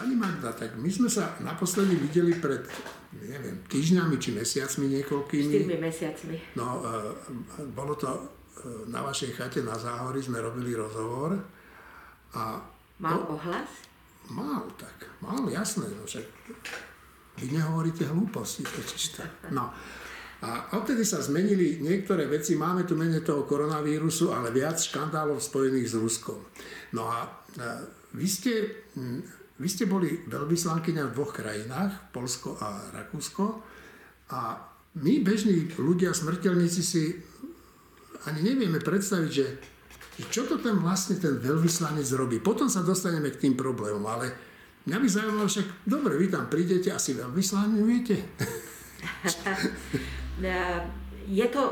Pani Magda, tak my sme sa naposledy videli pred, neviem, týždňami či mesiacmi niekoľkými. Štyrmi mesiacmi. No, e, bolo to e, na vašej chate na Záhory, sme robili rozhovor. A Mal ohlas? Mal, tak. Mal, jasné. No však vy nehovoríte hlúposti, totiž to. No. A odtedy sa zmenili niektoré veci. Máme tu menej toho koronavírusu, ale viac škandálov spojených s Ruskom. No a vy ste, vy ste boli veľvyslankyňa v dvoch krajinách, Polsko a Rakúsko. A my, bežní ľudia, smrteľníci, si ani nevieme predstaviť, že čo to ten vlastne ten veľvyslanec robí. Potom sa dostaneme k tým problémom, ale mňa by zaujímalo však, dobre, vy tam prídete, asi veľvyslanujete. je to,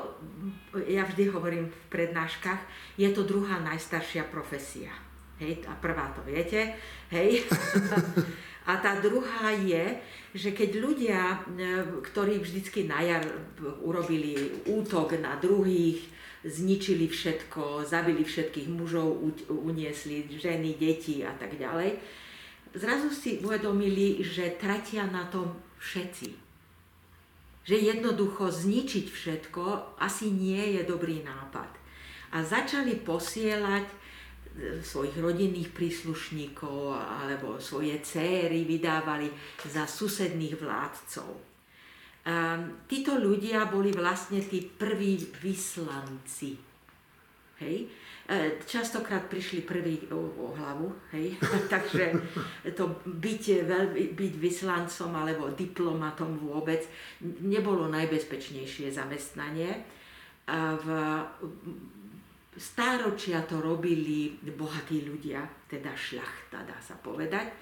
ja vždy hovorím v prednáškach, je to druhá najstaršia profesia. Hej, a prvá to viete, hej. A tá druhá je, že keď ľudia, ktorí vždycky na jar urobili útok na druhých, zničili všetko, zabili všetkých mužov, uniesli ženy, deti a tak ďalej. Zrazu si uvedomili, že tratia na tom všetci. Že jednoducho zničiť všetko asi nie je dobrý nápad. A začali posielať e, svojich rodinných príslušníkov alebo svoje céry vydávali za susedných vládcov. Um, títo ľudia boli vlastne tí prví vyslanci. Hej? E, častokrát prišli prví o, o hlavu, hej? takže to byť, byť vyslancom alebo diplomatom vôbec nebolo najbezpečnejšie zamestnanie. V stáročia to robili bohatí ľudia, teda šľachta, dá sa povedať,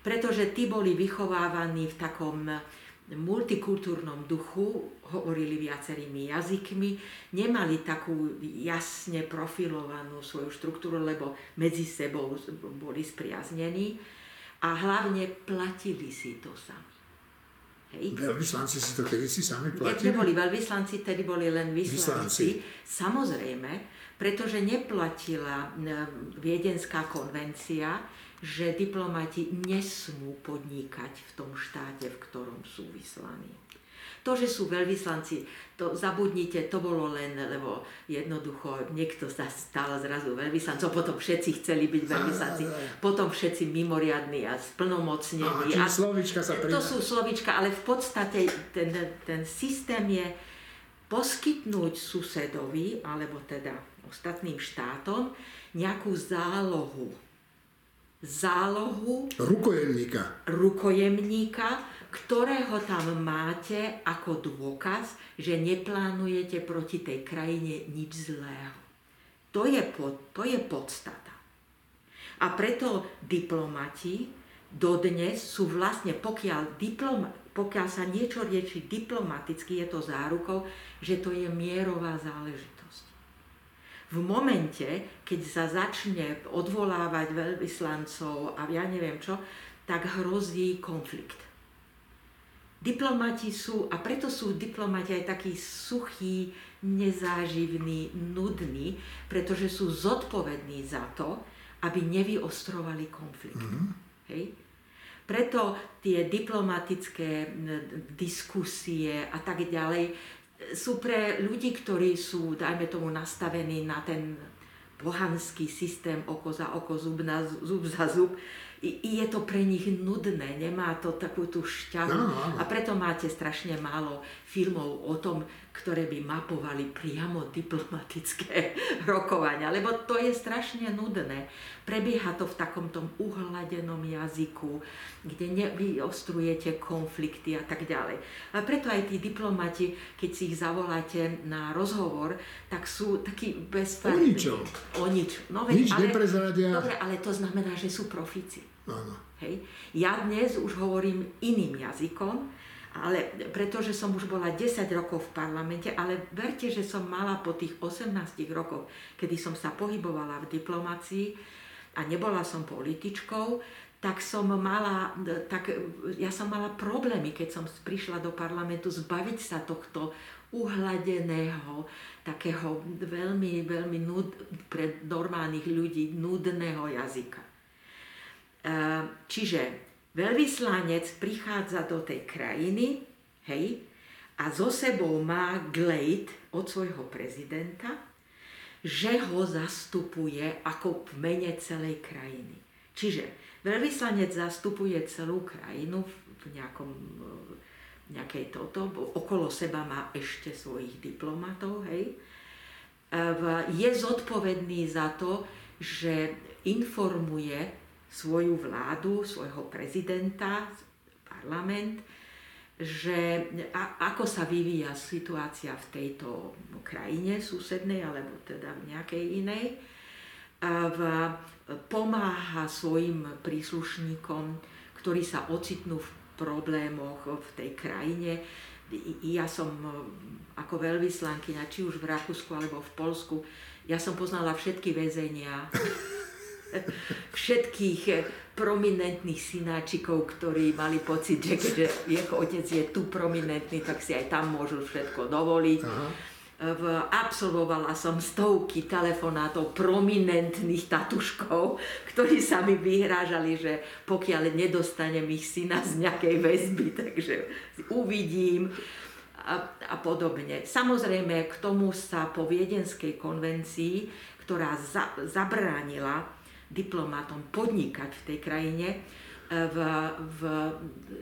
pretože tí boli vychovávaní v takom multikultúrnom duchu, hovorili viacerými jazykmi, nemali takú jasne profilovanú svoju štruktúru, lebo medzi sebou boli spriaznení a hlavne platili si to sami. Hej. Veľvyslanci si to kedy si sami platili? Neboli veľvyslanci, tedy boli len vyslanci. vyslanci. Samozrejme, pretože neplatila Viedenská konvencia, že diplomati nesmú podnikať v tom štáte, v ktorom sú vyslaní. To, že sú veľvyslanci, to zabudnite, to bolo len, lebo jednoducho niekto sa stal zrazu veľvyslancom, potom všetci chceli byť veľvyslanci, potom všetci mimoriadní a splnomocnení. A, slovička sa To sú slovička, ale v podstate ten, ten systém je poskytnúť susedovi, alebo teda ostatným štátom, nejakú zálohu zálohu rukojemníka. rukojemníka, ktorého tam máte ako dôkaz, že neplánujete proti tej krajine nič zlého. To je, pod, to je podstata. A preto diplomati dodnes sú vlastne, pokiaľ, diploma, pokiaľ sa niečo rieši diplomaticky, je to zárukou, že to je mierová záležitosť v momente, keď sa začne odvolávať veľvyslancov a ja neviem čo, tak hrozí konflikt. Diplomati sú, a preto sú diplomati aj takí suchí, nezáživní, nudní, pretože sú zodpovední za to, aby nevyostrovali konflikt. Mm-hmm. Hej? Preto tie diplomatické diskusie a tak ďalej sú pre ľudí, ktorí sú, dajme tomu, nastavení na ten pohanský systém oko za oko, zub, na, zub za zub, je to pre nich nudné, nemá to takú tú šťavu. No, no. A preto máte strašne málo filmov o tom, ktoré by mapovali priamo diplomatické rokovania, lebo to je strašne nudné. Prebieha to v takom tom uhladenom jazyku, kde nevyostrujete konflikty a tak ďalej. A preto aj tí diplomati, keď si ich zavoláte na rozhovor, tak sú takí bezfarní. O ničom. O nič. No, veď, Nič ale, neprezradia. Dobre, ale to znamená, že sú profíci. Áno. Hej. Ja dnes už hovorím iným jazykom, ale pretože som už bola 10 rokov v parlamente, ale verte, že som mala po tých 18 rokoch, kedy som sa pohybovala v diplomácii a nebola som političkou, tak som mala, tak ja som mala problémy, keď som prišla do parlamentu zbaviť sa tohto uhladeného, takého veľmi, veľmi nud, pre normálnych ľudí nudného jazyka. Ehm, čiže veľvyslanec prichádza do tej krajiny, hej, a zo sebou má glade od svojho prezidenta, že ho zastupuje ako v mene celej krajiny. Čiže veľvyslanec zastupuje celú krajinu v nejakom nejakej toto, okolo seba má ešte svojich diplomatov, hej. Je zodpovedný za to, že informuje svoju vládu, svojho prezidenta, parlament, že a, ako sa vyvíja situácia v tejto krajine susednej alebo teda v nejakej inej. V, pomáha svojim príslušníkom, ktorí sa ocitnú v problémoch v tej krajine. Ja som ako veľvyslankyňa, či už v Rakúsku alebo v Polsku, ja som poznala všetky väzenia, všetkých prominentných synáčikov, ktorí mali pocit, že keďže jeho otec je tu prominentný, tak si aj tam môžu všetko dovoliť. Aha v, absolvovala som stovky telefonátov prominentných tatuškov, ktorí sa mi vyhrážali, že pokiaľ nedostanem ich syna z nejakej väzby, takže uvidím a, a podobne. Samozrejme, k tomu sa po Viedenskej konvencii, ktorá za, zabránila diplomátom podnikať v tej krajine, v, v,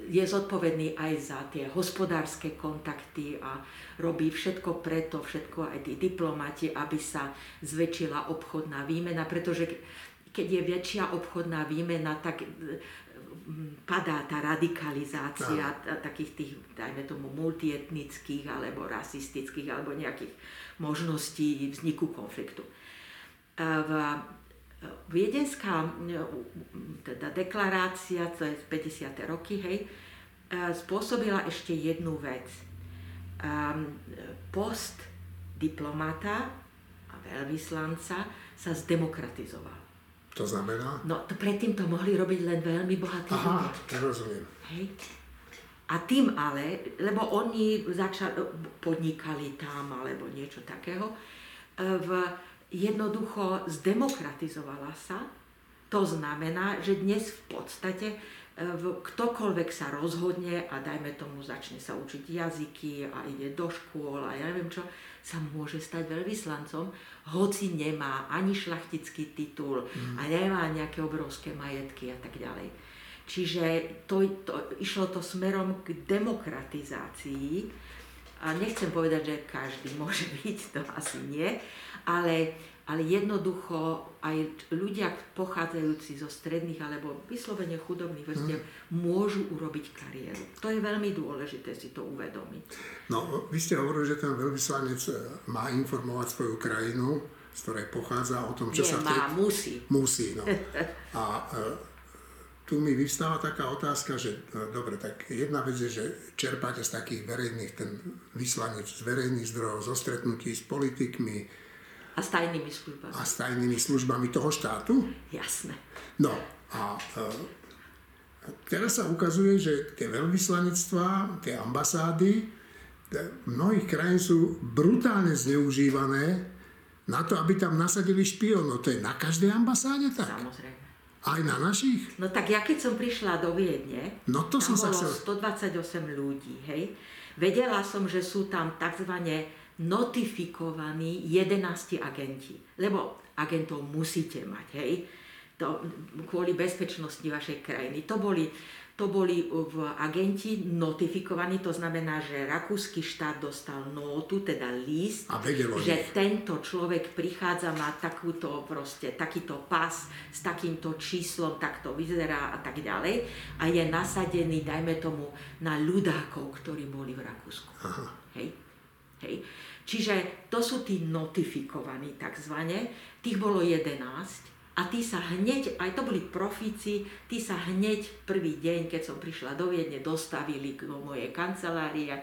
je zodpovedný aj za tie hospodárske kontakty a robí všetko preto, všetko aj tí diplomati, aby sa zväčšila obchodná výmena, pretože keď je väčšia obchodná výmena, tak padá tá radikalizácia no. takých tých, dajme tomu, multietnických alebo rasistických alebo nejakých možností vzniku konfliktu. V Viedenská teda deklarácia, to je 50. roky, hej, spôsobila ešte jednu vec. Post diplomata a veľvyslanca sa zdemokratizoval. To znamená? No, to predtým to mohli robiť len veľmi bohatí Aha, rozumiem. Hej. A tým ale, lebo oni začali, podnikali tam alebo niečo takého, v, jednoducho zdemokratizovala sa. To znamená, že dnes v podstate e, ktokoľvek sa rozhodne a dajme tomu začne sa učiť jazyky a ide do škôl a ja neviem čo, sa môže stať veľvyslancom, hoci nemá ani šlachtický titul mm. a nemá nejaké obrovské majetky a tak ďalej. Čiže to, to, išlo to smerom k demokratizácii a nechcem povedať, že každý môže byť, to asi nie, ale, ale jednoducho aj ľudia pochádzajúci zo stredných alebo vyslovene chudobných vrstiev hmm. môžu urobiť kariéru. To je veľmi dôležité si to uvedomiť. No, vy ste hovorili, že ten veľvyslanec e, má informovať svoju krajinu, z ktorej pochádza o tom, čo Nie, sa... má, tej... musí. Musí, no. A e, tu mi vystáva taká otázka, že no, dobre, tak jedna vec je, že čerpáte z takých verejných, ten vyslanec z verejných zdrojov, zo stretnutí s politikmi, a s tajnými službami. A s tajnými službami toho štátu? Jasné. No a e, teraz sa ukazuje, že tie veľvyslanectvá, tie ambasády mnohých krajín sú brutálne zneužívané na to, aby tam nasadili špionov. To je na každej ambasáde tak? Samozrejme. Aj na našich? No tak ja keď som prišla do Viedne, no to som sa chcel... 128 ľudí, hej. Vedela som, že sú tam tzv notifikovaní 11 agenti. Lebo agentov musíte mať, hej, to, kvôli bezpečnosti vašej krajiny. To boli, to boli v agenti notifikovaní, to znamená, že rakúsky štát dostal notu, teda list, že tento človek prichádza, má takúto proste, takýto pas s takýmto číslom, tak to vyzerá a tak ďalej a je nasadený, dajme tomu, na ľudákov, ktorí boli v Rakúsku. Aha. Hej? Hej. Čiže to sú tí notifikovaní takzvané, tých bolo 11 a tí sa hneď, aj to boli profíci, tí sa hneď prvý deň, keď som prišla do Viedne, dostavili do mojej kancelárie,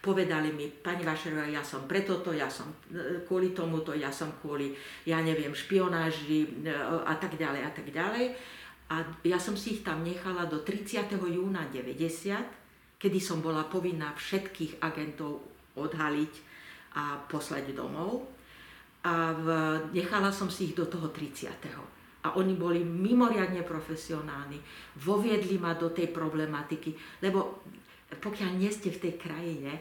povedali mi, pani Vašerová, ja som preto to, ja som e, kvôli tomuto, ja som kvôli, ja neviem, špionáži e, a tak ďalej a tak ďalej. A ja som si ich tam nechala do 30. júna 90, kedy som bola povinná všetkých agentov odhaliť a poslať domov. A v, nechala som si ich do toho 30. A oni boli mimoriadne profesionálni, voviedli ma do tej problematiky, lebo pokiaľ nie ste v tej krajine,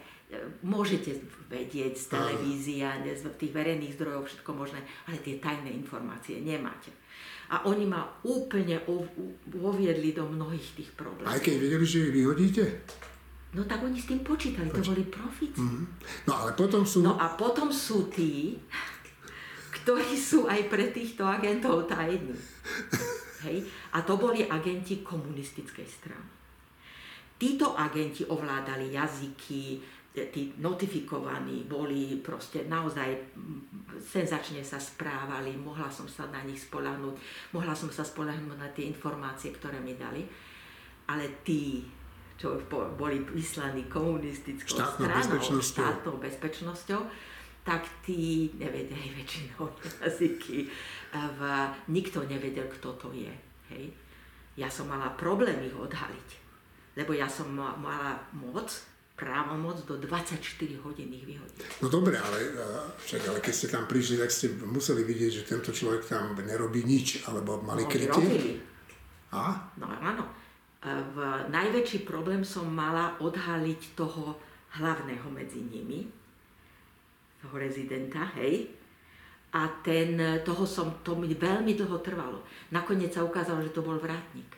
môžete vedieť z televízie, z tých verejných zdrojov, všetko možné, ale tie tajné informácie nemáte. A oni ma úplne uviedli do mnohých tých problémov. Aj keď vedeli, že ich vyhodíte? No tak oni s tým počítali, Poč- to boli profíci. Mm-hmm. No ale potom sú... No a potom sú tí, ktorí sú aj pre týchto agentov tajní. Hej? A to boli agenti komunistickej strany. Títo agenti ovládali jazyky, tí notifikovaní boli proste naozaj senzačne sa správali, mohla som sa na nich spolahnúť, mohla som sa spolahnúť na tie informácie, ktoré mi dali. Ale tí, čo boli vyslaní komunistickou štátnou stranou, bezpečnosťou. štátnou bezpečnosťou, tak tí nevedeli väčšinou jazyky. V, nikto nevedel, kto to je. Hej. Ja som mala problém ich odhaliť, lebo ja som mala moc právomoc do 24 hodín ich vyhodiť. No dobre, ale, však, ale keď ste tam prišli, tak ste museli vidieť, že tento človek tam nerobí nič, alebo mali no, krytie? Robili. A? No áno. V najväčší problém som mala odhaliť toho hlavného medzi nimi, toho rezidenta, hej. A ten, toho som, to mi veľmi dlho trvalo. Nakoniec sa ukázalo, že to bol vrátnik.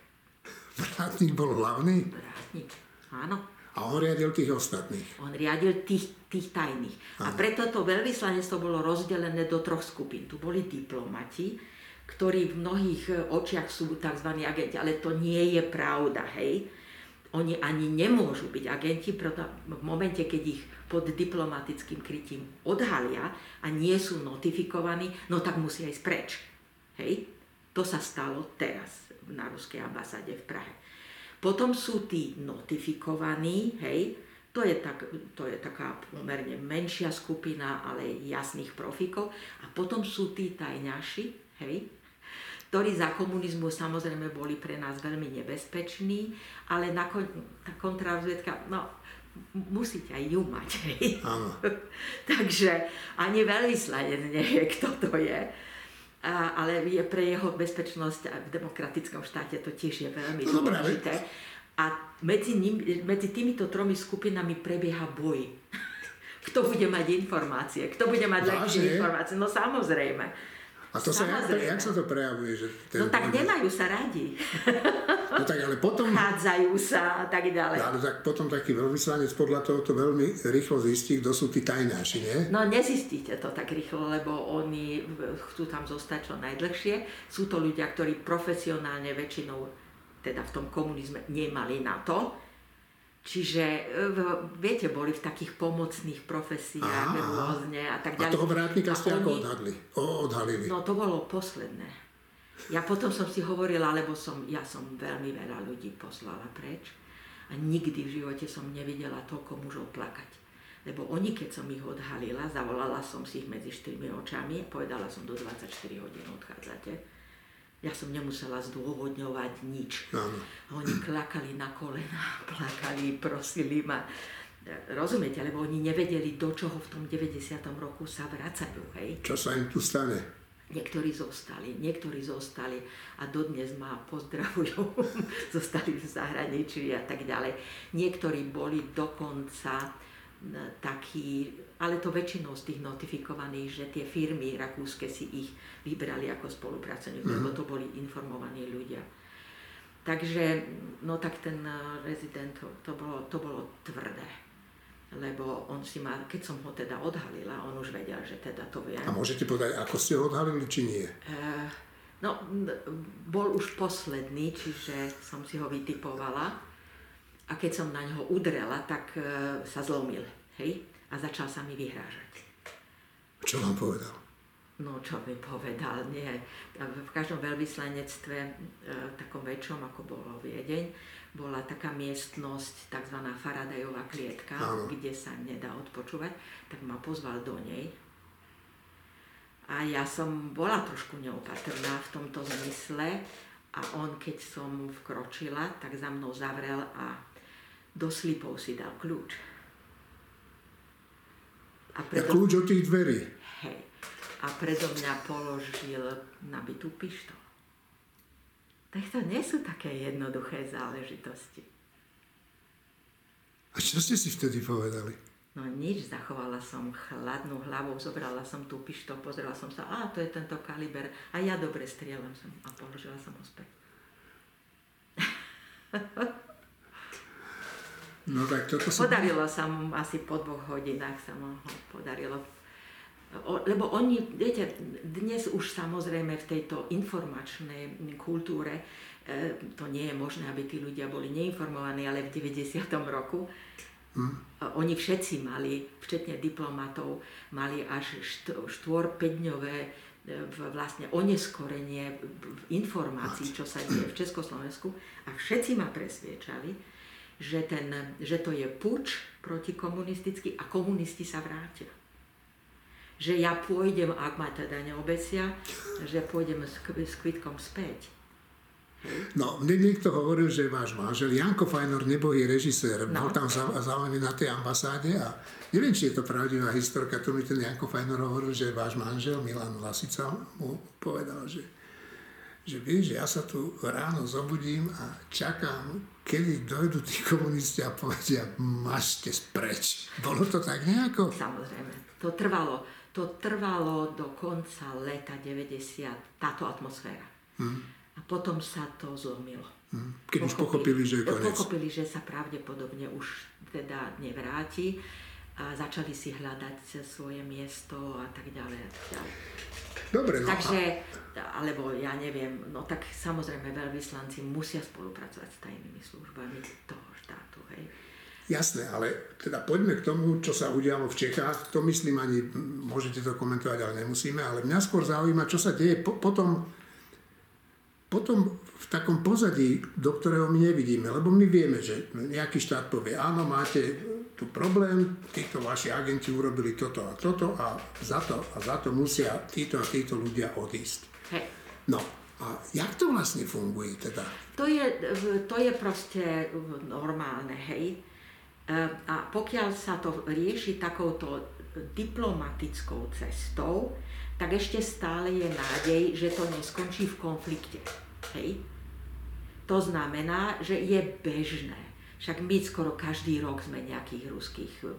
Vrátnik bol hlavný? Vrátnik, áno. A on riadil tých ostatných. On riadil tých, tých tajných. Aha. A preto to veľvyslanectvo bolo rozdelené do troch skupín. Tu boli diplomati, ktorí v mnohých e, očiach sú tzv. agenti, ale to nie je pravda, hej. Oni ani nemôžu byť agenti, preto v momente, keď ich pod diplomatickým krytím odhalia a nie sú notifikovaní, no tak musia ísť preč. Hej? To sa stalo teraz na ruskej ambasáde v Prahe. Potom sú tí notifikovaní, hej, to je, tak, to je taká pomerne menšia skupina, ale jasných profíkov. A potom sú tí tajňaši, hej, ktorí za komunizmu samozrejme boli pre nás veľmi nebezpeční, ale na kon, tá kontrarozviedka, no, musíte aj ju mať. Áno. Takže ani veľvyslanec nevie, kto to je a, ale je pre jeho bezpečnosť a v demokratickom štáte to tiež je veľmi no, dôležité. A medzi, ním, medzi týmito tromi skupinami prebieha boj. Kto bude mať informácie? Kto bude mať lepšie informácie? No samozrejme. A to sa, jak, jak sa to prejavuje? Že ten no tak nemajú sa radi. No tak ale potom... Chádzajú sa a tak ďalej. Ale tak potom taký veľvyslanec podľa toho to veľmi rýchlo zistí, kto sú tí tajnáši, nie? No nezistíte to tak rýchlo, lebo oni chcú tam zostať čo najdlhšie. Sú to ľudia, ktorí profesionálne väčšinou, teda v tom komunizme, nemali na to Čiže e, viete, boli v takých pomocných profesiách Aha. rôzne a tak ďalej. A toho vrátnika ste ako odhadli, o, odhalili? No to bolo posledné. Ja potom som si hovorila, lebo som, ja som veľmi veľa ľudí poslala preč a nikdy v živote som nevidela toľko mužov plakať. Lebo oni, keď som ich odhalila, zavolala som si ich medzi štyrmi očami a povedala som, do 24 hodín odchádzate ja som nemusela zdôvodňovať nič. Áno. Oni klakali na kolena, plakali, prosili ma. Rozumiete, lebo oni nevedeli, do čoho v tom 90. roku sa vracajú. Hej? Čo sa im tu stane? Niektorí zostali, niektorí zostali a dodnes ma pozdravujú, zostali v zahraničí a tak ďalej. Niektorí boli dokonca taký, ale to väčšinou z tých notifikovaných, že tie firmy rakúske si ich vybrali ako spolupracovníkov, mm-hmm. lebo to boli informovaní ľudia. Takže, no tak ten eh, rezident, to bolo, to bolo tvrdé. Lebo on si ma, keď som ho teda odhalila, on už vedel, že teda to viem. A môžete povedať, ako ste ho odhalili, či nie? E, no, bol už posledný, čiže som si ho vytipovala a keď som na ňo udrela, tak uh, sa zlomil, hej? A začal sa mi vyhrážať. Čo vám povedal? No, čo mi povedal, nie. V každom veľvyslanectve, uh, takom väčšom, ako bolo Viedeň, bola taká miestnosť, tzv. Faradajová klietka, Áno. kde sa nedá odpočúvať, tak ma pozval do nej. A ja som bola trošku neopatrná v tomto zmysle a on, keď som vkročila, tak za mnou zavrel a do slipov si dal kľúč. A predo... Ja kľúč od tých dverí. Hej. A predo mňa položil nabitú pištol. Tak to nie sú také jednoduché záležitosti. A čo ste si vtedy povedali? No nič, zachovala som chladnú hlavu, zobrala som tú pištol, pozrela som sa, a to je tento kaliber, a ja dobre strieľam som a položila som ho späť. No tak toto som... Podarilo sa mu asi po dvoch hodinách sa mu podarilo. O, lebo oni, viete, dnes už samozrejme v tejto informačnej kultúre e, to nie je možné, aby tí ľudia boli neinformovaní, ale v 90. roku Hmm. Oni všetci mali, včetne diplomatov, mali až štvor, 5 dňové vlastne oneskorenie informácií, čo sa deje v Československu a všetci ma presviečali, že, ten, že to je puč protikomunistický a komunisti sa vrátia. Že ja pôjdem, ak ma teda neobesia, že pôjdem s, s kvitkom späť. No, mne niekto hovoril, že váš manžel Janko Fajnor, nebohý režisér, no. bol tam zaujímavý na tej ambasáde a neviem, či je to pravdivá historka, to mi ten Janko Fajnor hovoril, že váš manžel Milan Lasica mu povedal, že že vieš, že ja sa tu ráno zobudím a čakám, kedy dojdu tí komunisti a povedia, mašte spreč. Bolo to tak nejako? Samozrejme. To trvalo. To trvalo do konca leta 90, táto atmosféra. Hmm. A potom sa to zlomilo. Hmm. Keď pochopili, už pochopili, že je koniec. Pochopili, že sa pravdepodobne už teda nevráti a začali si hľadať svoje miesto a tak ďalej. A tak ďalej. Dobre, no Takže, alebo ja neviem, no tak samozrejme veľvyslanci musia spolupracovať s tajnými službami toho štátu, hej. Jasné, ale teda poďme k tomu, čo sa udialo v Čechách. To myslím ani, môžete to komentovať, ale nemusíme. Ale mňa skôr zaujíma, čo sa deje po, potom, potom v takom pozadí, do ktorého my nevidíme. Lebo my vieme, že nejaký štát povie, áno, máte tu problém, títo vaši agenti urobili toto a toto a za to a za to musia títo a títo ľudia odísť. Hej. No a jak to vlastne funguje teda? To je, to je proste normálne, hej. E, a pokiaľ sa to rieši takouto diplomatickou cestou, tak ešte stále je nádej, že to neskončí v konflikte. Hej. To znamená, že je bežné, však my skoro každý rok sme nejakých ruských eh,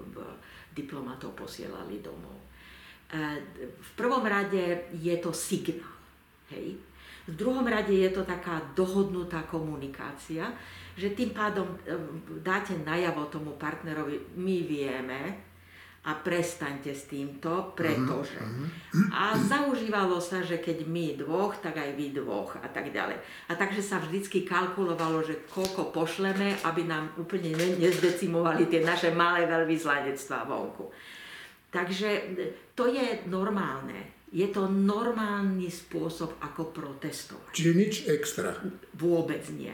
diplomatov posielali domov. Eh, v prvom rade je to signál. Hej? V druhom rade je to taká dohodnutá komunikácia, že tým pádom eh, dáte najavo tomu partnerovi, my vieme, a prestaňte s týmto, pretože. Uh-huh. A zaužívalo sa, že keď my dvoch, tak aj vy dvoch a tak ďalej. A takže sa vždycky kalkulovalo, že koľko pošleme, aby nám úplne nezdecimovali tie naše malé veľvyslanectvá vonku. Takže to je normálne. Je to normálny spôsob, ako protestovať. Čiže nič extra? Vôbec nie.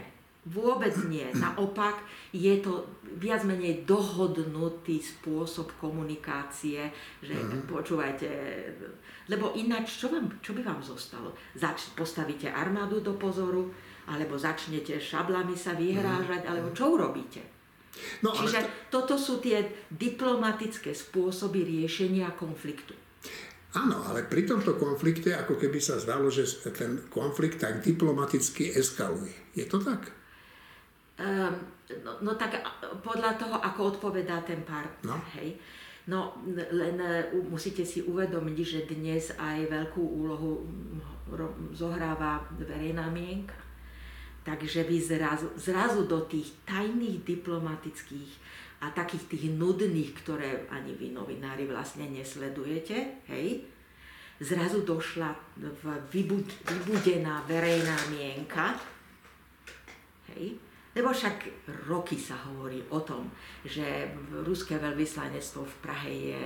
Vôbec nie. Naopak je to viac menej dohodnutý spôsob komunikácie, že uh-huh. počúvajte, lebo ináč čo, vám, čo by vám zostalo? Zač, postavíte armádu do pozoru, alebo začnete šablami sa vyhrážať, uh-huh. alebo čo urobíte? No, Čiže to... toto sú tie diplomatické spôsoby riešenia konfliktu. Áno, ale pri tomto konflikte ako keby sa zdalo, že ten konflikt tak diplomaticky eskaluje. Je to tak? Um, no, no tak podľa toho, ako odpovedá ten partner, no. hej. No len e, musíte si uvedomiť, že dnes aj veľkú úlohu zohráva verejná mienka. Takže vy zrazu, zrazu do tých tajných diplomatických a takých tých nudných, ktoré ani vy novinári vlastne nesledujete, hej, zrazu došla vybudená verejná mienka, hej, lebo však roky sa hovorí o tom, že ruské veľvyslanectvo v Prahe je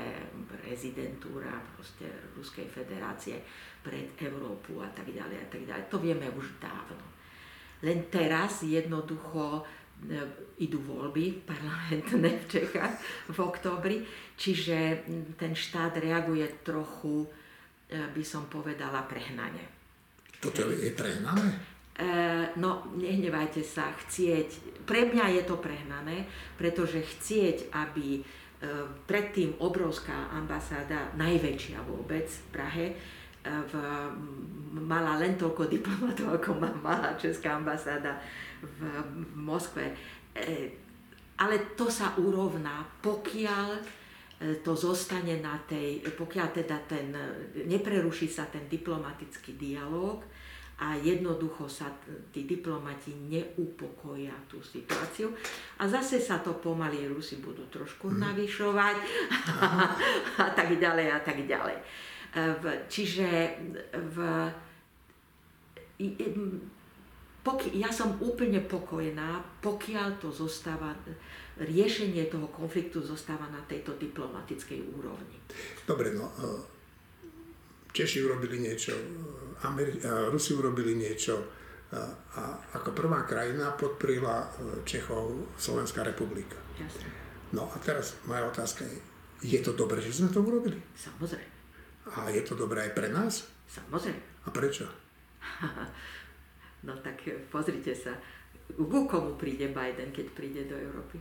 rezidentúra proste Ruskej federácie pred Európu a tak ďalej a tak ďalej. To vieme už dávno. Len teraz jednoducho e, idú voľby parlamentné v Čechách v oktobri, čiže ten štát reaguje trochu, e, by som povedala, prehnane. Toto je prehnané? E, no nehnevajte sa, chcieť, pre mňa je to prehnané, pretože chcieť, aby e, predtým obrovská ambasáda, najväčšia vôbec v Prahe, v, mala len toľko diplomatov, ako má mala Česká ambasáda v, v Moskve. E, ale to sa urovná, pokiaľ e, to zostane na tej, pokiaľ teda ten, nepreruší sa ten diplomatický dialog a jednoducho sa tí diplomati neupokoja tú situáciu a zase sa to pomaly Rusi budú trošku mm. navyšovať a, a tak ďalej a tak ďalej. V, čiže v, poky, ja som úplne pokojná, pokiaľ to zostáva, riešenie toho konfliktu zostáva na tejto diplomatickej úrovni. Dobre, no Češi urobili niečo, Ameri- Rusi urobili niečo a ako prvá krajina podprila e, Čechov Slovenská republika. Jasne. No a teraz moja otázka je, je to dobré, že sme to urobili? Samozrejme. A je to dobré aj pre nás? Samozrejme. A prečo? no tak e, pozrite sa, ku komu príde Biden, keď príde do Európy?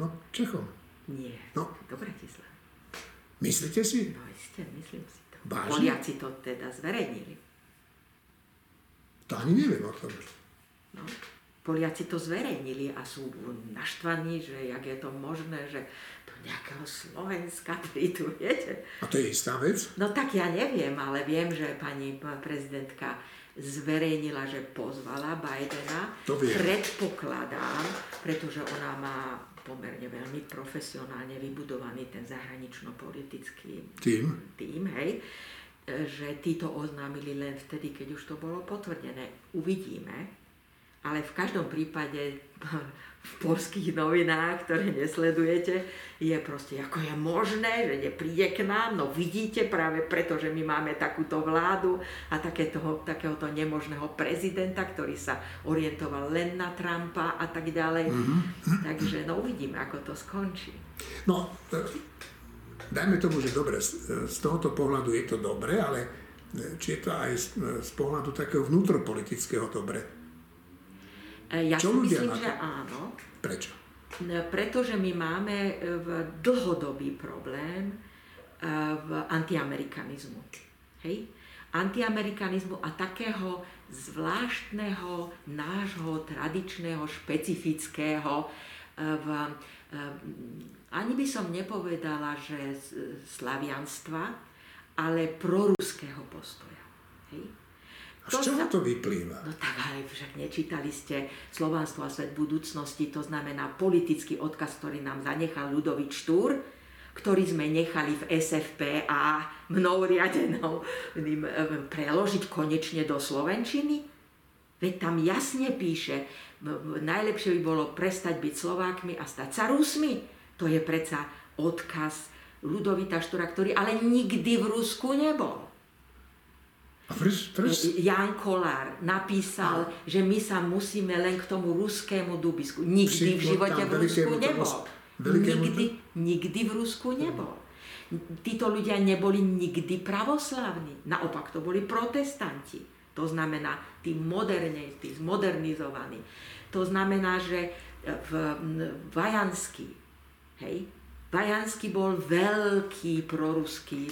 No, Čechom. Nie, no. do Bratislava. Myslíte si? No isté, myslím si. Vážne? Poliaci to teda zverejnili. To ani neviem o tom. No, Poliaci to zverejnili a sú naštvaní, že jak je to možné, že do nejakého Slovenska prídu, viete. A to je istá vec? No tak ja neviem, ale viem, že pani prezidentka zverejnila, že pozvala Bidena. To viem. Predpokladám, pretože ona má pomerne veľmi profesionálne vybudovaný ten zahranično-politický tým, tým hej, že títo oznámili len vtedy, keď už to bolo potvrdené. Uvidíme, ale v každom prípade polských novinách, ktoré nesledujete, je proste, ako je možné, že nepríde k nám, no vidíte práve preto, že my máme takúto vládu a takéto, takéhoto nemožného prezidenta, ktorý sa orientoval len na Trumpa a tak ďalej. Mm-hmm. Takže no uvidíme, ako to skončí. No, e, dajme tomu, že dobre, z tohoto pohľadu je to dobre, ale e, či je to aj z, e, z pohľadu takého vnútropolitického dobre? E, ja Čo si myslím, že áno. Prečo? Pretože my máme e, dlhodobý problém e, v antiamerikanizmu. Hej? Antiamerikanizmu a takého zvláštneho nášho tradičného, špecifického v, ani by som nepovedala, že slavianstva, ale proruského postoja. Hej? Z čoho to vyplýva? No tak ale však nečítali ste Slovanstvo a svet budúcnosti, to znamená politický odkaz, ktorý nám zanechal Ľudovič Štúr, ktorý sme nechali v SFP a mnou riadenou preložiť konečne do Slovenčiny? Veď tam jasne píše, najlepšie by bolo prestať byť Slovákmi a stať sa Rusmi. To je predsa odkaz Ludovita Štúra, ktorý ale nikdy v Rusku nebol. Friš, friš. Jan Kolár napísal, a. že my sa musíme len k tomu ruskému dubisku. Nikdy v živote v Rusku nebol. Nikdy, nikdy v Rusku nebol. Títo ľudia neboli nikdy pravoslavní. Naopak to boli protestanti. To znamená tí moderne, tí zmodernizovaní. To znamená, že v Vajansky, hej, Vajansky bol veľký proruský,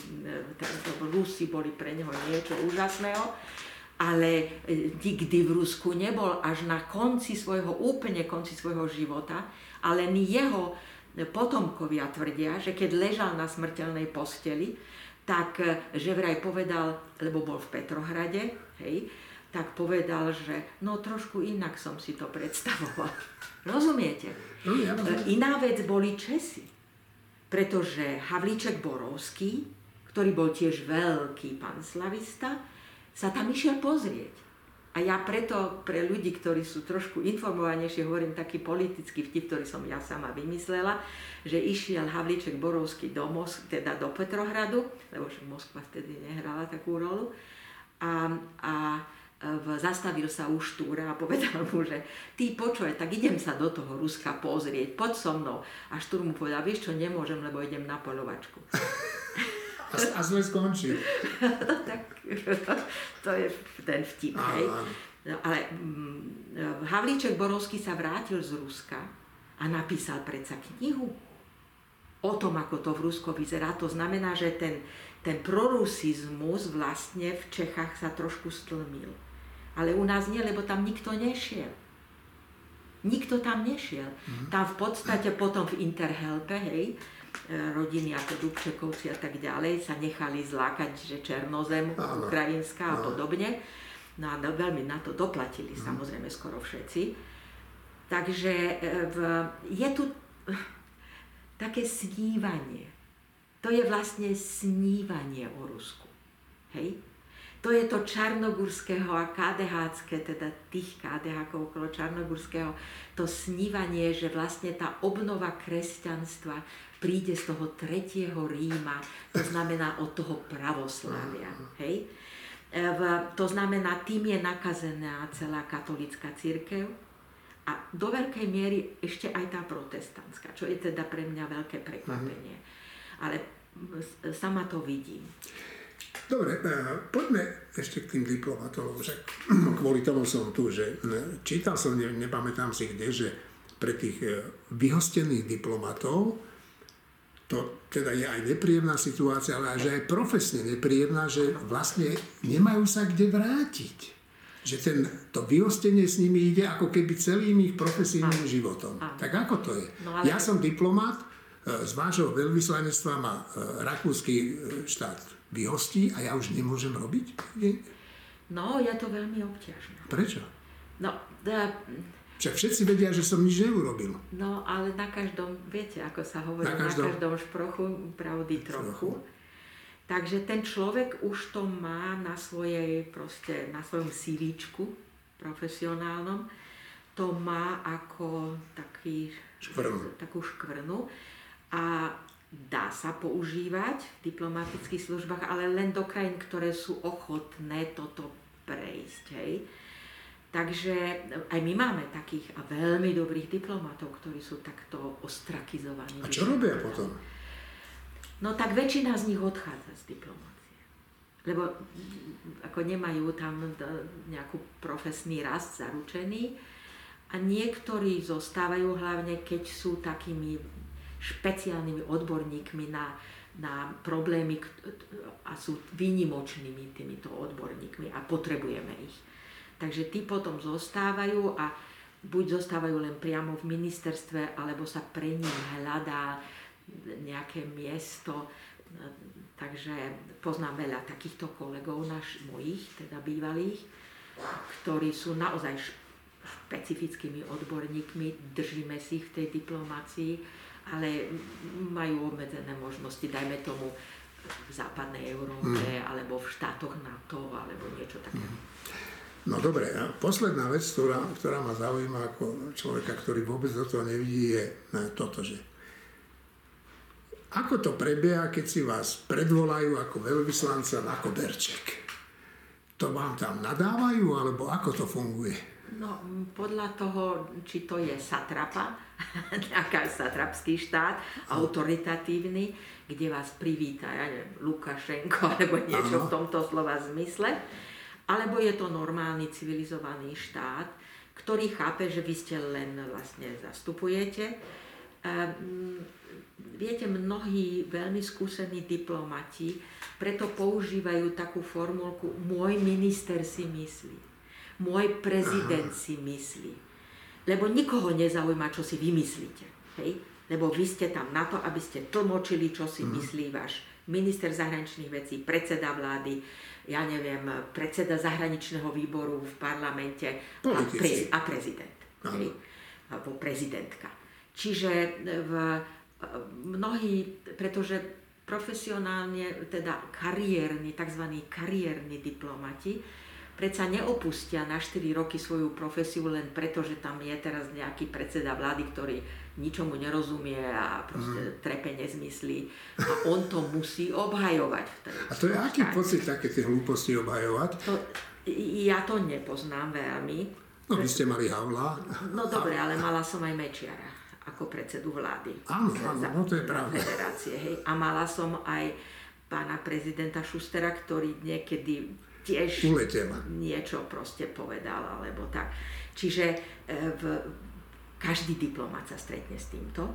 Rusi boli pre neho niečo úžasného, ale e, nikdy v Rusku nebol až na konci svojho, úplne konci svojho života, ale len jeho potomkovia tvrdia, že keď ležal na smrteľnej posteli, tak e, že vraj povedal, lebo bol v Petrohrade, hej, tak povedal, že no trošku inak som si to predstavoval. Rozumiete? No, ja e, Iná vec boli Česi pretože Havlíček Borovský, ktorý bol tiež veľký panslavista, sa tam išiel pozrieť. A ja preto pre ľudí, ktorí sú trošku informovanejšie, hovorím taký politický vtip, ktorý som ja sama vymyslela, že išiel Havlíček Borovský do, Mos- teda do Petrohradu, lebo však Moskva vtedy nehrala takú rolu. A, a zastavil sa u Štúra a povedal mu, že ty počuj, tak idem sa do toho Ruska pozrieť, poď so mnou. A Štúr mu povedal, vieš čo, nemôžem, lebo idem na polovačku. A, a sme skončili. no, tak to je ten vtip, hej. No, ale mm, Havlíček Borovský sa vrátil z Ruska a napísal predsa knihu. o tom, ako to v Rusko vyzerá. To znamená, že ten, ten prorusizmus vlastne v Čechách sa trošku stlmil. Ale u nás nie, lebo tam nikto nešiel. Nikto tam nešiel. Mm-hmm. Tam v podstate potom v Interhelpe, hej, e, rodiny ako Dubčekovci a tak ďalej sa nechali zlákať, že Černozem, Áno. Ukrajinská a podobne. No a veľmi na to doplatili mm. samozrejme skoro všetci. Takže e, v, je tu také snívanie. To je vlastne snívanie o Rusku. Hej? To je to čarnogurského a KDH, teda tých KDH okolo čarnogurského, to snívanie, že vlastne tá obnova kresťanstva príde z toho tretieho Ríma, to znamená od toho pravoslávia. Hej? E, v, to znamená, tým je nakazená celá katolická církev a do veľkej miery ešte aj tá protestantská, čo je teda pre mňa veľké prekvapenie. Ale sama to vidím. Dobre, e, poďme ešte k tým diplomatologom. Však kvôli tomu som tu, že e, čítal som, ne, nepamätám si kde, že pre tých e, vyhostených diplomatov to teda je aj nepríjemná situácia, ale že aj profesne nepríjemná, že vlastne nemajú sa kde vrátiť. Že ten, to vyhostenie s nimi ide ako keby celým ich profesijným životom. Tak ako to je? No, ale... Ja som diplomat, z vášho veľvyslanectva ma rakúsky štát vyhostí a ja už nemôžem robiť? No, je to veľmi obťažné. Prečo? No, da, však všetci vedia, že som nič neurobil. No, ale na každom, viete, ako sa hovorí, na každom, na každom šprochu pravdy trochu. trochu. Takže ten človek už to má na svojej, proste, na svojom sívičku profesionálnom, to má ako taký, škvrnu. takú škvrnu. A dá sa používať v diplomatických službách, ale len do krajín, ktoré sú ochotné toto prejsť. Hej. Takže aj my máme takých a veľmi dobrých diplomatov, ktorí sú takto ostrakizovaní. A čo robia potom? No tak väčšina z nich odchádza z diplomácie. Lebo ako nemajú tam nejakú profesný rast zaručený a niektorí zostávajú hlavne, keď sú takými špeciálnymi odborníkmi na, na problémy a sú výnimočnými týmito odborníkmi a potrebujeme ich. Takže tí potom zostávajú a buď zostávajú len priamo v ministerstve, alebo sa pre nich hľadá nejaké miesto. Takže poznám veľa takýchto kolegov naš, mojich, teda bývalých, ktorí sú naozaj špecifickými odborníkmi, držíme si ich v tej diplomácii ale majú obmedzené možnosti, dajme tomu v západnej Európe, mm. alebo v štátoch NATO, alebo niečo také. Mm. No dobre, a posledná vec, ktorá, ktorá ma zaujíma ako človeka, ktorý vôbec do toho nevidí, je toto, že ako to prebieha, keď si vás predvolajú ako veľvyslanca na koberček? To vám tam nadávajú, alebo ako to funguje? No, podľa toho, či to je satrapa, nejaká satrapský štát, autoritatívny, kde vás privíta, ja neviem, Lukašenko, alebo niečo v tomto slova zmysle, alebo je to normálny civilizovaný štát, ktorý chápe, že vy ste len vlastne zastupujete. Um, viete, mnohí veľmi skúsení diplomati preto používajú takú formulku môj minister si myslí môj prezident si myslí. Lebo nikoho nezaujíma, čo si vymyslíte. Hej? Lebo vy ste tam na to, aby ste tlmočili, čo si mm. myslí váš minister zahraničných vecí, predseda vlády, ja neviem, predseda zahraničného výboru v parlamente a, pre, a prezident. Hej? Alebo prezidentka. Čiže v, mnohí, pretože profesionálne, teda kariérni, tzv. kariérni diplomati, predsa neopustia na 4 roky svoju profesiu len preto, že tam je teraz nejaký predseda vlády, ktorý ničomu nerozumie a proste mm. trepe nezmyslí. A on to musí obhajovať. A to je aký pocit také tie hlúposti obhajovať? To, ja to nepoznám veľmi. No vy ste mali Havla. No dobre, ale mala som aj Mečiara ako predsedu vlády. Áno, áno, no to je pravda. Federácie, hej. A mala som aj pána prezidenta Šustera, ktorý niekedy tiež Uletela. niečo proste povedal, alebo tak. Čiže e, v, každý diplomat sa stretne s týmto.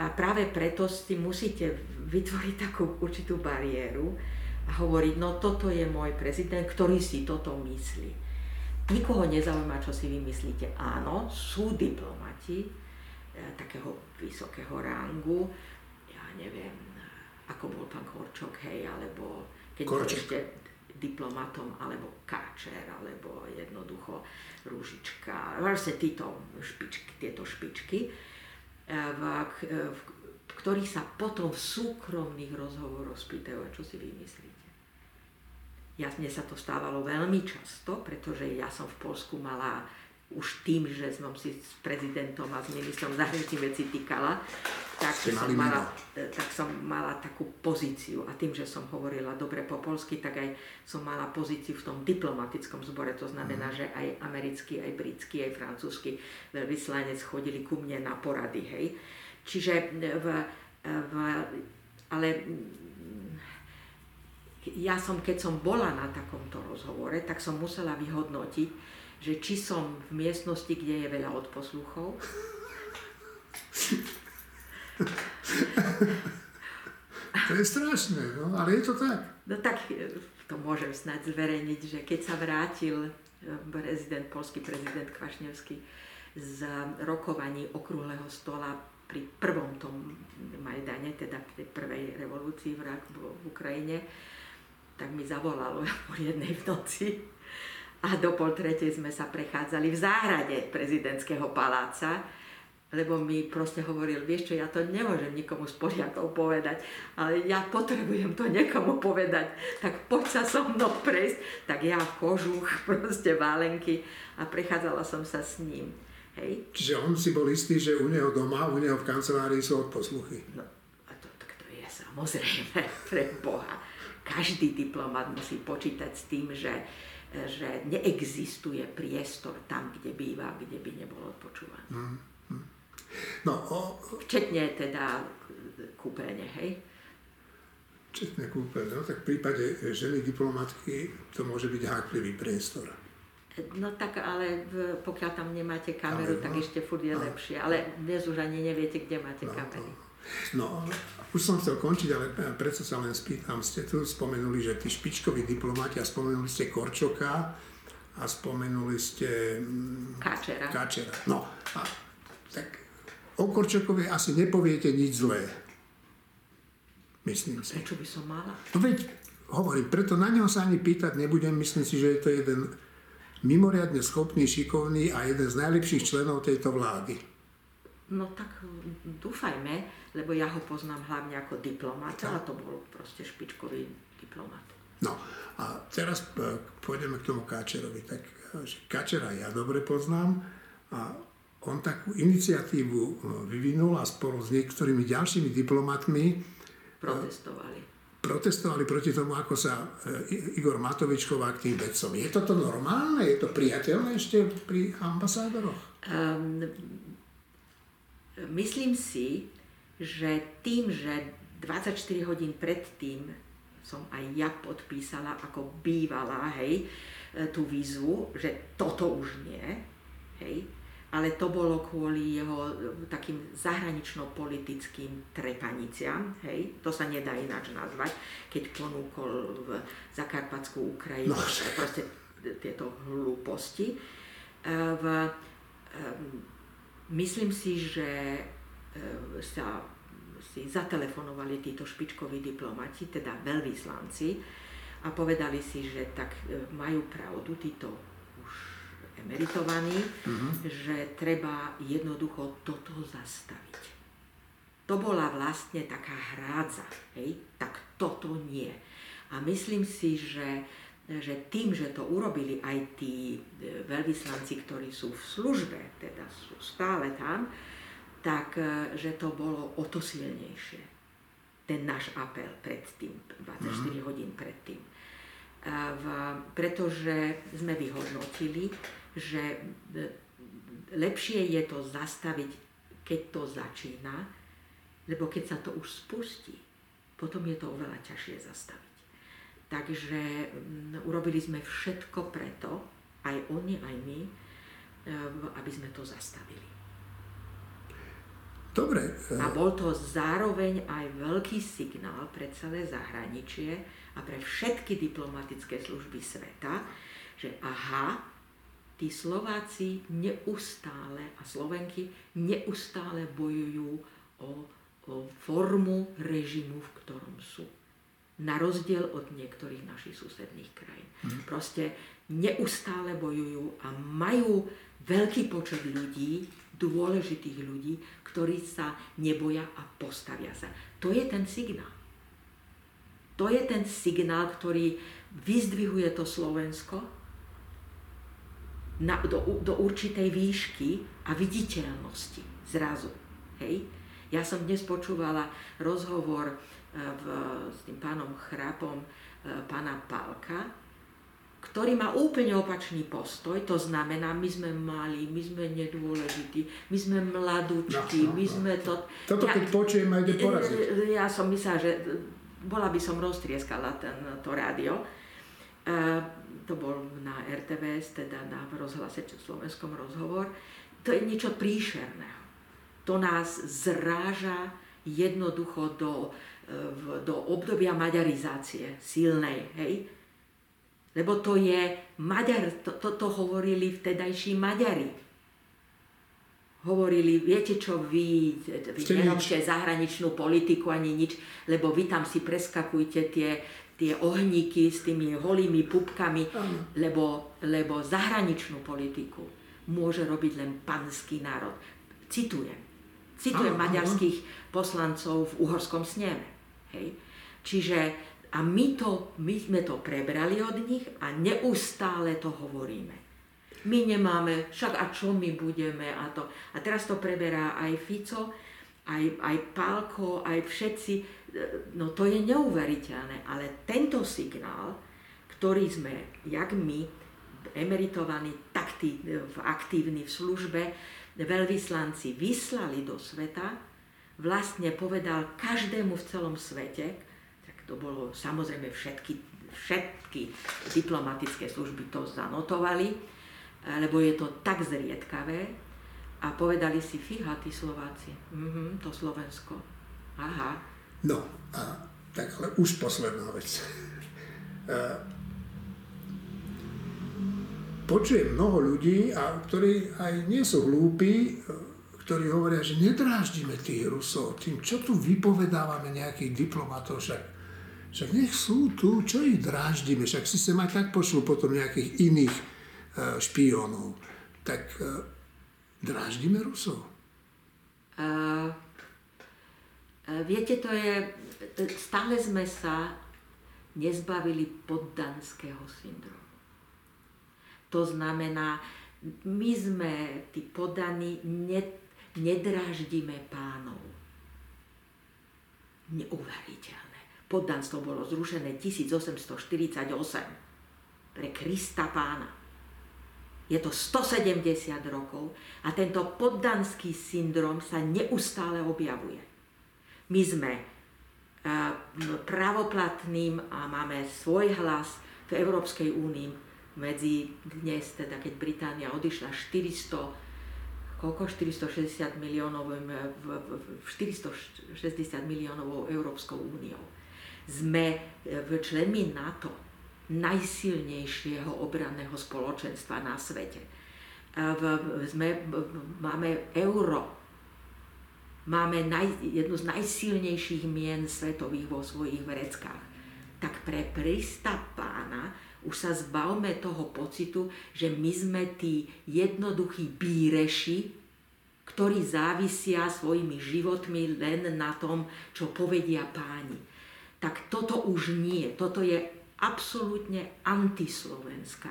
A práve preto si musíte vytvoriť takú určitú bariéru a hovoriť, no toto je môj prezident, ktorý si toto myslí. Nikoho nezaujíma, čo si vymyslíte. Áno, sú diplomati e, takého vysokého rangu, ja neviem, ako bol pán Korčok, hej, alebo keď bol ešte diplomatom, alebo Káčer, alebo jednoducho Rúžička, vlastne títo špičky, tieto špičky, e, v, e, v, ktorí sa potom v súkromných rozhovoroch spýtajú, čo si vymyslíte. Ja, mne sa to stávalo veľmi často, pretože ja som v Polsku mala už tým, že som si s prezidentom a s ministrom zahraničných vecí týkala, tak som, mala, e, tak som mala takú pozíciu a tým, že som hovorila dobre po polsky, tak aj som mala pozíciu v tom diplomatickom zbore, to znamená, mm. že aj americký, aj britský, aj francúzsky veľvyslanec chodili ku mne na porady, hej. Čiže v, v, ale ja som, keď som bola na takomto rozhovore, tak som musela vyhodnotiť, že či som v miestnosti, kde je veľa odposluchov, to je strašné, no, ale je to tak. No tak e, to môžem snad zverejniť, že keď sa vrátil e, prezident, polský prezident Kvašňovský z rokovaní okrúhleho stola pri prvom tom Majdane, teda pri prvej revolúcii v, v Ukrajine, tak mi zavolalo o jednej v noci a do pol tretej sme sa prechádzali v záhrade prezidentského paláca, lebo mi proste hovoril, vieš čo, ja to nemôžem nikomu z Poliakov povedať, ale ja potrebujem to niekomu povedať, tak poď sa so mnou prejsť. Tak ja kožuch, proste válenky a prechádzala som sa s ním. Hej. Čiže on si bol istý, že u neho doma, u neho v kancelárii sú odposluchy. No, a to, tak to je samozrejme pre Boha každý diplomat musí počítať s tým, že, že neexistuje priestor tam, kde býva, kde by nebol odpočúvaný. Mm, mm. No, o... Včetne teda kúpeľne, hej? Včetne kúpeľne, no tak v prípade ženy diplomatky to môže byť háklivý priestor. No tak ale v, pokiaľ tam nemáte kameru, ale, tak no, ešte furt je no. lepšie. Ale dnes už ani neviete, kde máte no, kamery. To... No, už som chcel končiť, ale predsa sa len spýtam. Ste tu spomenuli, že tí špičkoví diplomati a spomenuli ste Korčoka a spomenuli ste... Mm, Káčera. Káčera. No, a tak o Korčokovi asi nepoviete nič zlé. Myslím si. Prečo by som mala? No veď, hovorím, preto na neho sa ani pýtať nebudem. Myslím si, že je to jeden mimoriadne schopný, šikovný a jeden z najlepších členov tejto vlády. No tak dúfajme, lebo ja ho poznám hlavne ako diplomata a to bol proste špičkový diplomat. No a teraz e, pôjdeme k tomu Káčerovi. Tak e, Káčera ja dobre poznám a on takú iniciatívu e, vyvinul a spolu s niektorými ďalšími diplomatmi protestovali. Protestovali proti tomu, ako sa Igor Matovič chová k tým vedcom. Je toto normálne? Je to priateľné ešte pri ambasádoroch? Um, myslím si, že tým, že 24 hodín predtým som aj ja podpísala ako bývalá, hej, e, tú výzvu, že toto už nie, hej, ale to bolo kvôli jeho e, takým zahranično-politickým trepaniciam, hej, to sa nedá ináč nazvať, keď ponúkol v Zakarpatskú Ukrajinu no. proste tieto hlúposti. E, v, myslím si, že sa si zatelefonovali títo špičkoví diplomati, teda veľvyslanci, a povedali si, že tak e, majú pravdu títo už emeritovaní, mm-hmm. že treba jednoducho toto zastaviť. To bola vlastne taká hrádza, hej? tak toto nie. A myslím si, že, že tým, že to urobili aj tí e, veľvyslanci, ktorí sú v službe, teda sú stále tam, tak e, že to bolo o to silnejšie. Ten náš apel predtým, 24 mm. hodín predtým. V, pretože sme vyhodnotili, že e, lepšie je to zastaviť, keď to začína, lebo keď sa to už spustí, potom je to oveľa ťažšie zastaviť. Takže m, urobili sme všetko preto, aj oni, aj my, e, aby sme to zastavili. Dobre. A bol to zároveň aj veľký signál pre celé zahraničie a pre všetky diplomatické služby sveta, že aha, tí Slováci neustále a Slovenky neustále bojujú o, o formu režimu, v ktorom sú. Na rozdiel od niektorých našich susedných krajín. Hmm. Proste neustále bojujú a majú veľký počet ľudí, dôležitých ľudí, ktorí sa neboja a postavia sa. To je ten signál. To je ten signál, ktorý vyzdvihuje to Slovensko na, do, do určitej výšky a viditeľnosti zrazu. Hej? Ja som dnes počúvala rozhovor v, s tým pánom Chrapom, e, pána Pálka, ktorý má úplne opačný postoj, to znamená, my sme mali, my sme nedôležití, my sme mladúčky, no, no, my sme to... Toto ja, keď počujem, aj ide poraziť. Ja som myslela, že bola by som roztrieskala ten, to rádio. Uh, to bol na RTVS, teda na rozhlase Slovenskom rozhovor. To je niečo príšerného. To nás zráža jednoducho do, e, do obdobia maďarizácie silnej, hej? Lebo to je Maďar, to, to, to hovorili vtedajší Maďari. Hovorili, viete čo, vy, vy nerobte zahraničnú politiku ani nič, lebo vy tam si preskakujte tie, tie ohníky s tými holými pupkami, lebo, lebo zahraničnú politiku môže robiť len panský národ. Citujem. Citujem maďarských poslancov v uhorskom sneme. Hej. Čiže a my, to, my sme to prebrali od nich a neustále to hovoríme. My nemáme, však a čo my budeme a to. A teraz to preberá aj Fico, aj, aj Pálko, aj všetci. No to je neuveriteľné, ale tento signál, ktorý sme, jak my, emeritovaní, takty, aktívni v službe, veľvyslanci vyslali do sveta, vlastne povedal každému v celom svete, to bolo samozrejme všetky, všetky diplomatické služby to zanotovali, lebo je to tak zriedkavé a povedali si, fíha, tí Slováci, mhm, to Slovensko, aha. No, a tak ale už posledná vec. Počujem mnoho ľudí, a ktorí aj nie sú hlúpi, ktorí hovoria, že nedráždime tých Rusov tým, čo tu vypovedávame nejakých diplomatov, však však nech sú tu, čo ich dráždime, však si sem aj tak pošlu potom nejakých iných e, špiónov. Tak e, dráždime Rusov. Uh, viete, to je, stále sme sa nezbavili poddanského syndromu. To znamená, my sme, tí poddaní, ne, nedráždime pánov. Neuveriteľné poddanstvo bolo zrušené 1848 pre Krista pána. Je to 170 rokov a tento poddanský syndrom sa neustále objavuje. My sme uh, pravoplatným a máme svoj hlas v Európskej únii medzi dnes, teda keď Británia odišla 400 koľko 460 miliónov, 460 miliónovou Európskou úniou sme e, členmi NATO, najsilnejšieho obranného spoločenstva na svete. Sme, máme euro, máme naj, jednu z najsilnejších mien svetových vo svojich vreckách. Tak pre prista pána už sa zbavme toho pocitu, že my sme tí jednoduchí bíreši, ktorí závisia svojimi životmi len na tom, čo povedia páni tak toto už nie. Toto je absolútne antislovenská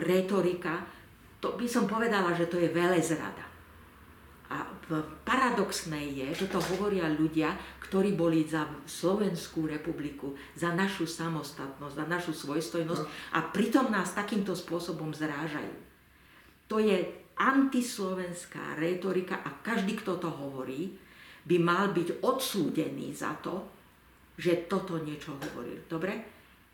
retorika. To by som povedala, že to je velezrada. A paradoxné je, že to hovoria ľudia, ktorí boli za Slovenskú republiku, za našu samostatnosť, za našu svojstojnosť a pritom nás takýmto spôsobom zrážajú. To je antislovenská retorika a každý, kto to hovorí, by mal byť odsúdený za to, že toto niečo hovoril. Dobre?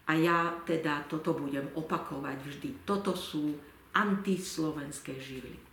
A ja teda toto budem opakovať vždy. Toto sú antislovenské živly.